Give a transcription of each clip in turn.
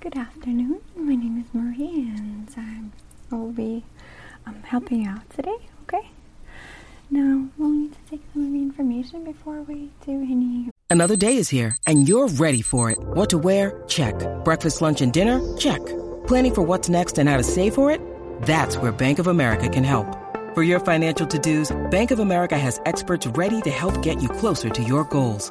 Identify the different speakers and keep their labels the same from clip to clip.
Speaker 1: Good afternoon. My name is Marie, and I will be um, helping you out today. Okay. Now we'll need to take some of the information before we do any.
Speaker 2: Another day is here, and you're ready for it. What to wear? Check. Breakfast, lunch, and dinner? Check. Planning for what's next and how to save for it? That's where Bank of America can help. For your financial to-dos, Bank of America has experts ready to help get you closer to your goals.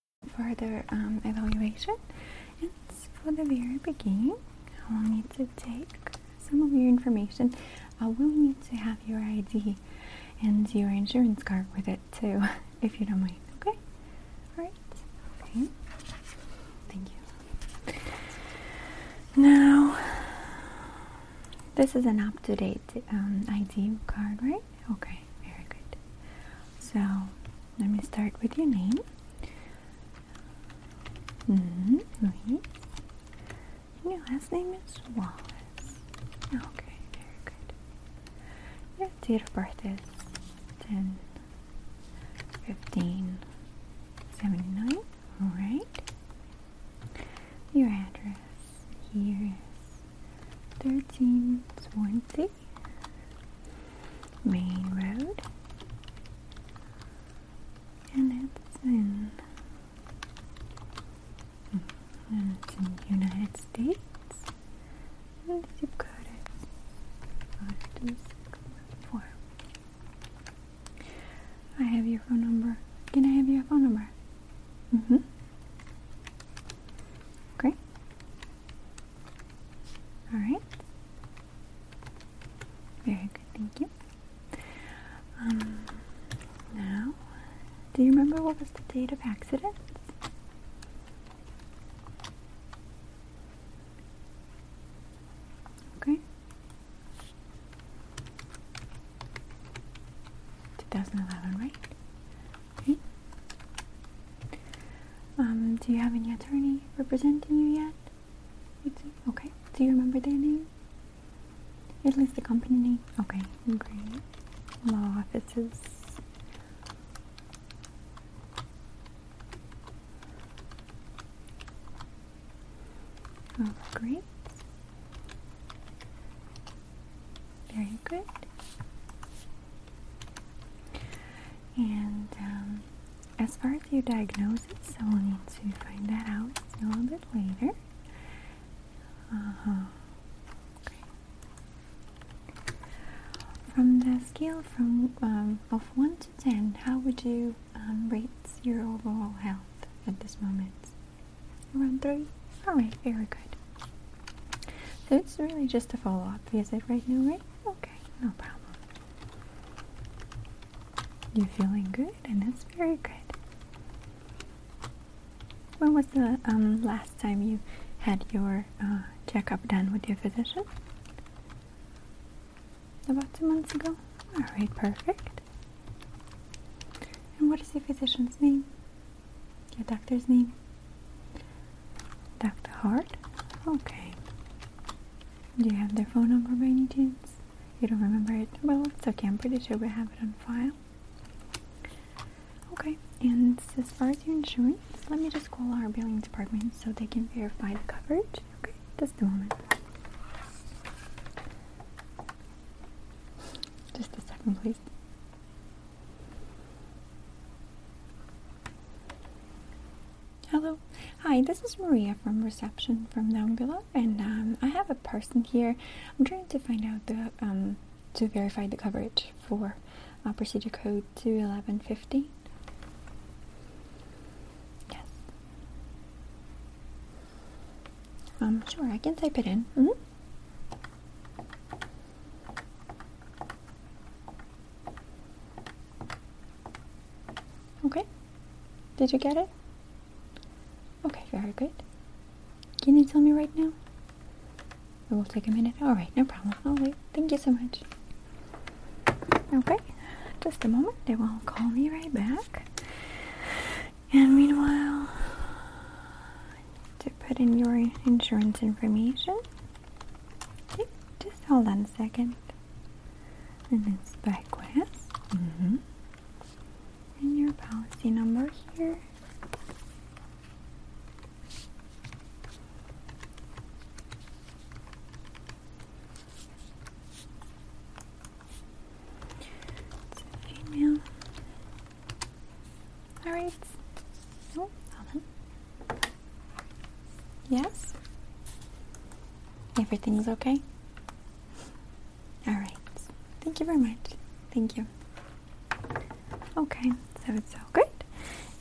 Speaker 1: Further um, evaluation. And for the very beginning, I will need to take some of your information. I will need to have your ID and your insurance card with it too, if you don't mind. Okay? Alright. Okay. Thank you. Now, this is an up to date um, ID card, right? Okay, very good. So, let me start with your name. Mm-hmm. Louise. Your last name is Wallace. Okay, very good. Your date of birth is 10 15 79. Alright. Your address here is 13 Swansea Main Road. And it's in and it's in the United States. And the zip code is 52614. I have your phone number. Can I have your phone number? Mm-hmm. Great. Alright. Very good, thank you. Um, now, do you remember what was the date of accident? Great. Very good. And um, as far as your diagnosis, we'll need to find that out a little bit later. Uh huh. From the scale from um, of one to ten, how would you um, rate your overall health at this moment? Around three. All right. Very good. So it's really just a follow-up visit right now, right? Okay, no problem. You're feeling good, and that's very good. When was the um, last time you had your uh, checkup done with your physician? About two months ago? Alright, perfect. And what is your physician's name? Your doctor's name? Hart? Okay. Do you have their phone number by any chance? You don't remember it? Well, it's okay. I'm pretty sure we have it on file. Okay, and as far as your insurance, let me just call our billing department so they can verify the coverage. Okay, just a moment. Just a second, please. Hi, this is Maria from reception from down below, and um, I have a person here. I'm trying to find out the um, to verify the coverage for uh, procedure code 21150. Yes. Um, sure, I can type it in. Mm -hmm. Okay. Did you get it? Okay, very good. Can you tell me right now? It will take a minute. Alright, no problem. I'll wait. Thank you so much. Okay, just a moment. They will call me right back. And meanwhile, to put in your insurance information. Okay, just hold on a second. And it's Byquest. Mm-hmm. And your policy number here. Alright. Oh, Yes? Everything's okay? Alright. Thank you very much. Thank you. Okay, so it's all good.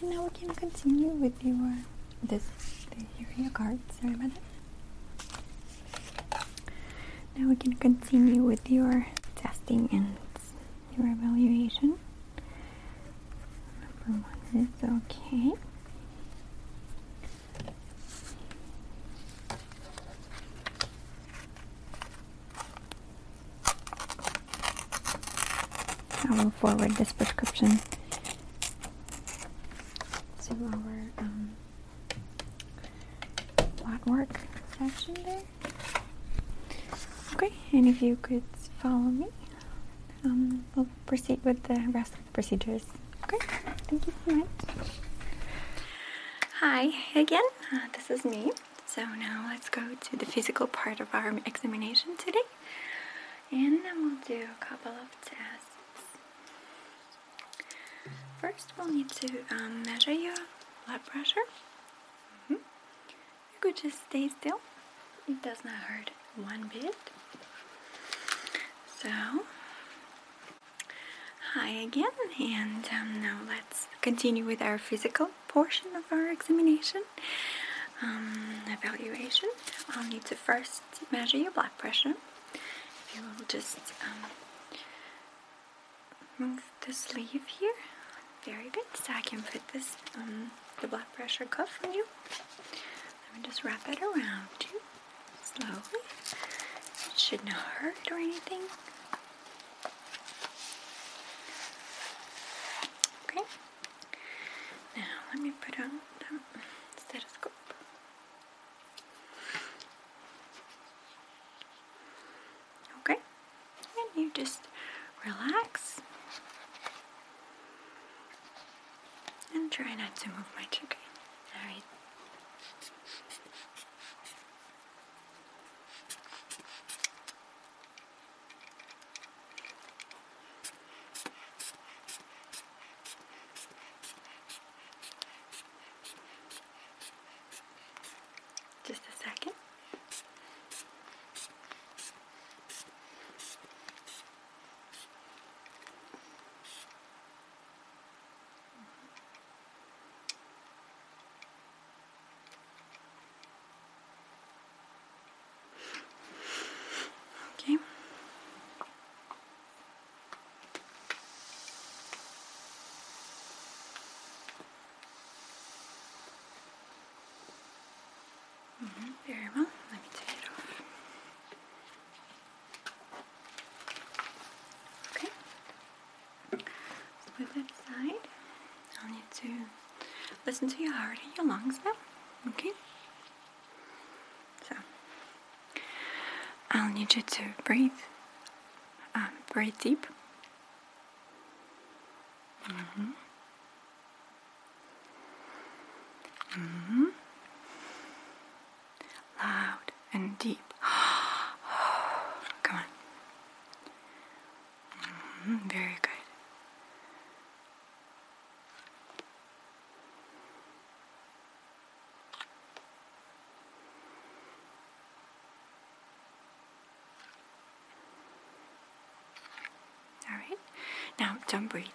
Speaker 1: And now we can continue with your this here your card. Sorry about that. Now we can continue with your testing and your evaluation. Number one is okay. I will forward this prescription to our um, blood work section there. Okay, and if you could follow me, um, we'll proceed with the rest of the procedures. Okay, thank you so much. Hi again, uh, this is me. So now let's go to the physical part of our examination today. And then we'll do a couple of tests. First, we'll need to um, measure your blood pressure. Mm -hmm. You could just stay still. It does not hurt one bit. So, hi again, and um, now let's continue with our physical portion of our examination. Um, evaluation. I'll need to first measure your blood pressure. If You will just um, move the sleeve here very good. So I can put this um, the blood pressure cuff on you. Let me just wrap it around you slowly. It should not hurt or anything. Okay. Now let me put on the stethoscope. Okay. And you just relax and try not to move much, okay? Alright. Just a second. Okay. Mhm, Very well. Let me take it off. Okay. So put that aside. I'll need to listen to your heart and your lungs now. Okay. So I'll need you to breathe. Um, breathe deep. Mm-hmm. Mm-hmm. And deep. Come on. Mm-hmm. Very good. All right. Now don't breathe.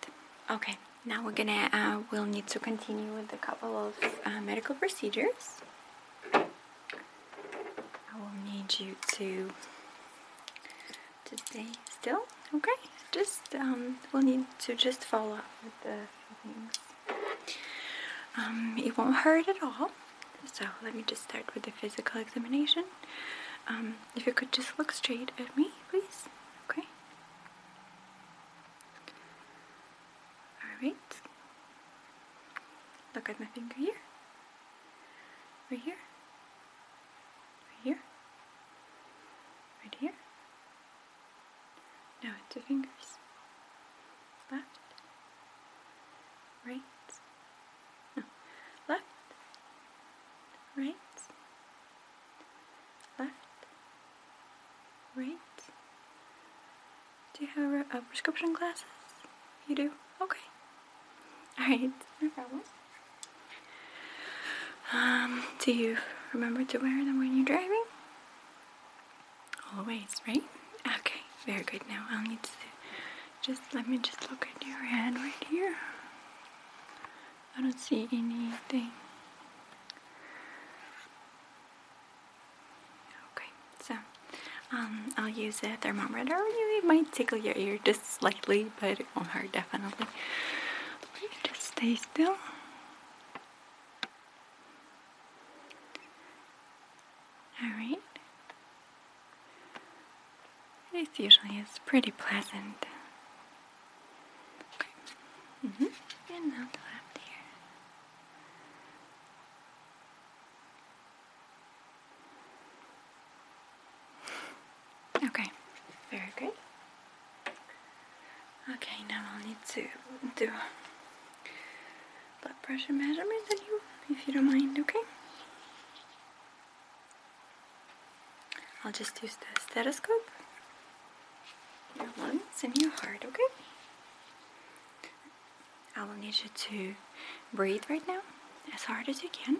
Speaker 1: Okay. Now we're gonna. Uh, we'll need to continue with a couple of uh, medical procedures. Need you to to stay still. Okay, just um, we'll need to just follow up with the things. Um, it won't hurt at all. So let me just start with the physical examination. Um, if you could just look straight at me, please. Okay. All right. Look at my finger here. Right here. Right here. Right here. Two fingers. Left. Right. No. Left. Right. Left. Right. Do you have a, a prescription glasses? You do? Okay. Alright, no problem. Um, do you remember to wear them when you're driving? Always, right? Very good. Now I'll need to just let me just look at your head right here. I don't see anything. Okay, so um, I'll use a thermometer. It might tickle your ear just slightly, but it won't hurt definitely. Just stay still. Alright. This usually is pretty pleasant. Okay. Mm-hmm. And now the left here. Okay, very good. Okay, now I'll need to do blood pressure measurement on you, if you don't mind, okay? I'll just use the stethoscope, your lungs, and your heart, okay? I will need you to breathe right now as hard as you can.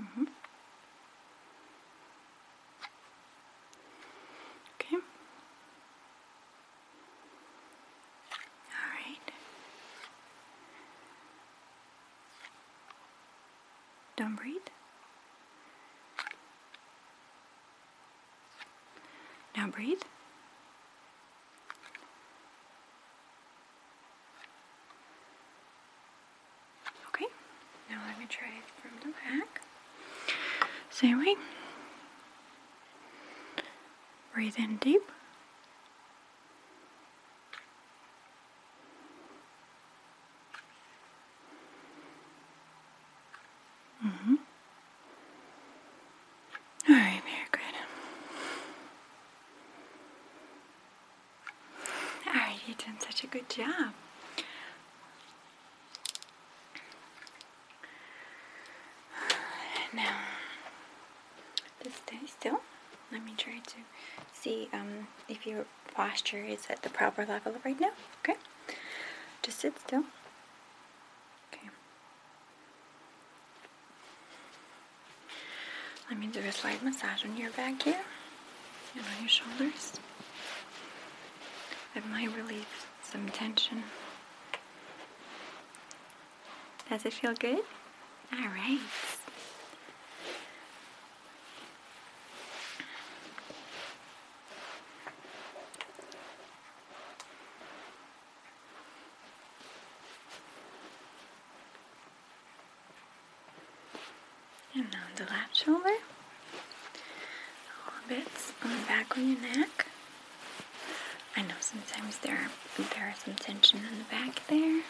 Speaker 1: Mm-hmm. Okay. All right. Don't breathe. Now breathe. Okay, let try it from the back. Breathe in deep. Mm-hmm. All right, very good. All right, you're doing such a good job. Now, just stay still. Let me try to see um, if your posture is at the proper level right now. Okay, just sit still. Okay. Let me do a slight massage on your back here and on your shoulders. That might relieve some tension. Does it feel good? All right. And now the left shoulder. A little bit on the back of your neck. I know sometimes there there is some tension in the back there.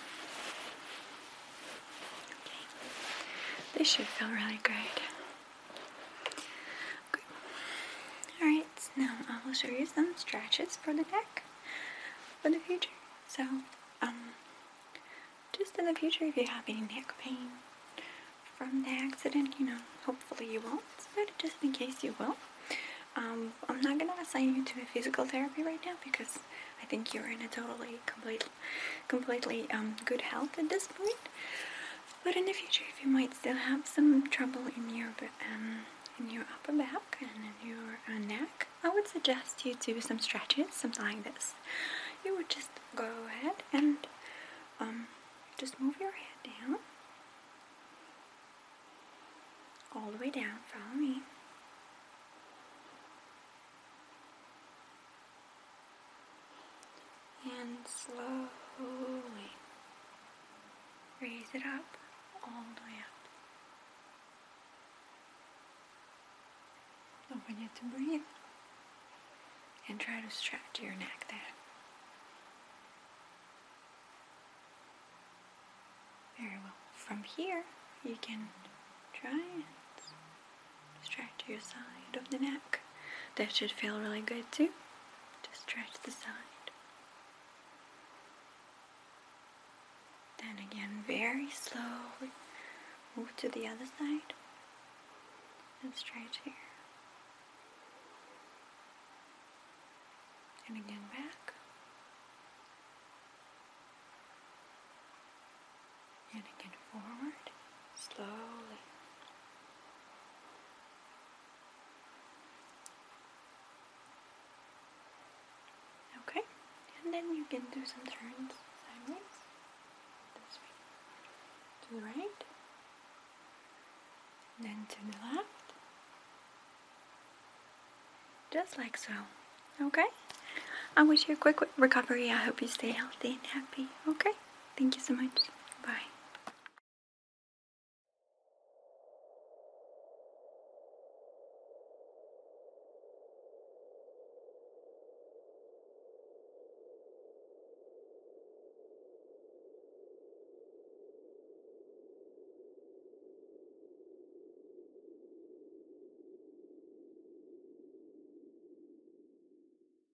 Speaker 1: Okay. This should feel really. Okay. Alright, now I will show you some stretches for the neck for the future. So, um just in the future if you have any neck pain from the accident, you know, hopefully you won't, but just in case you will. Um, I'm not gonna assign you to a physical therapy right now because I think you're in a totally complete, completely um, good health at this point. But in the future, if you might still have some trouble in your um, in your upper back and in your uh, neck, I would suggest you do some stretches, something like this. You would just go ahead and um, just move your head down all the way down. Follow me. And slowly raise it up all the way up. Don't forget to breathe and try to stretch your neck there. Very well. From here, you can try and stretch your side of the neck. That should feel really good too. Just stretch the side. Then again, very slowly move to the other side and stretch here. And again back. And again forward, slowly. Okay, and then you can do some turns sideways. This way. To the right. Then to the left. Just like so. Okay? I wish you a quick recovery. I hope you stay healthy and happy. Okay? Thank you so much. Bye.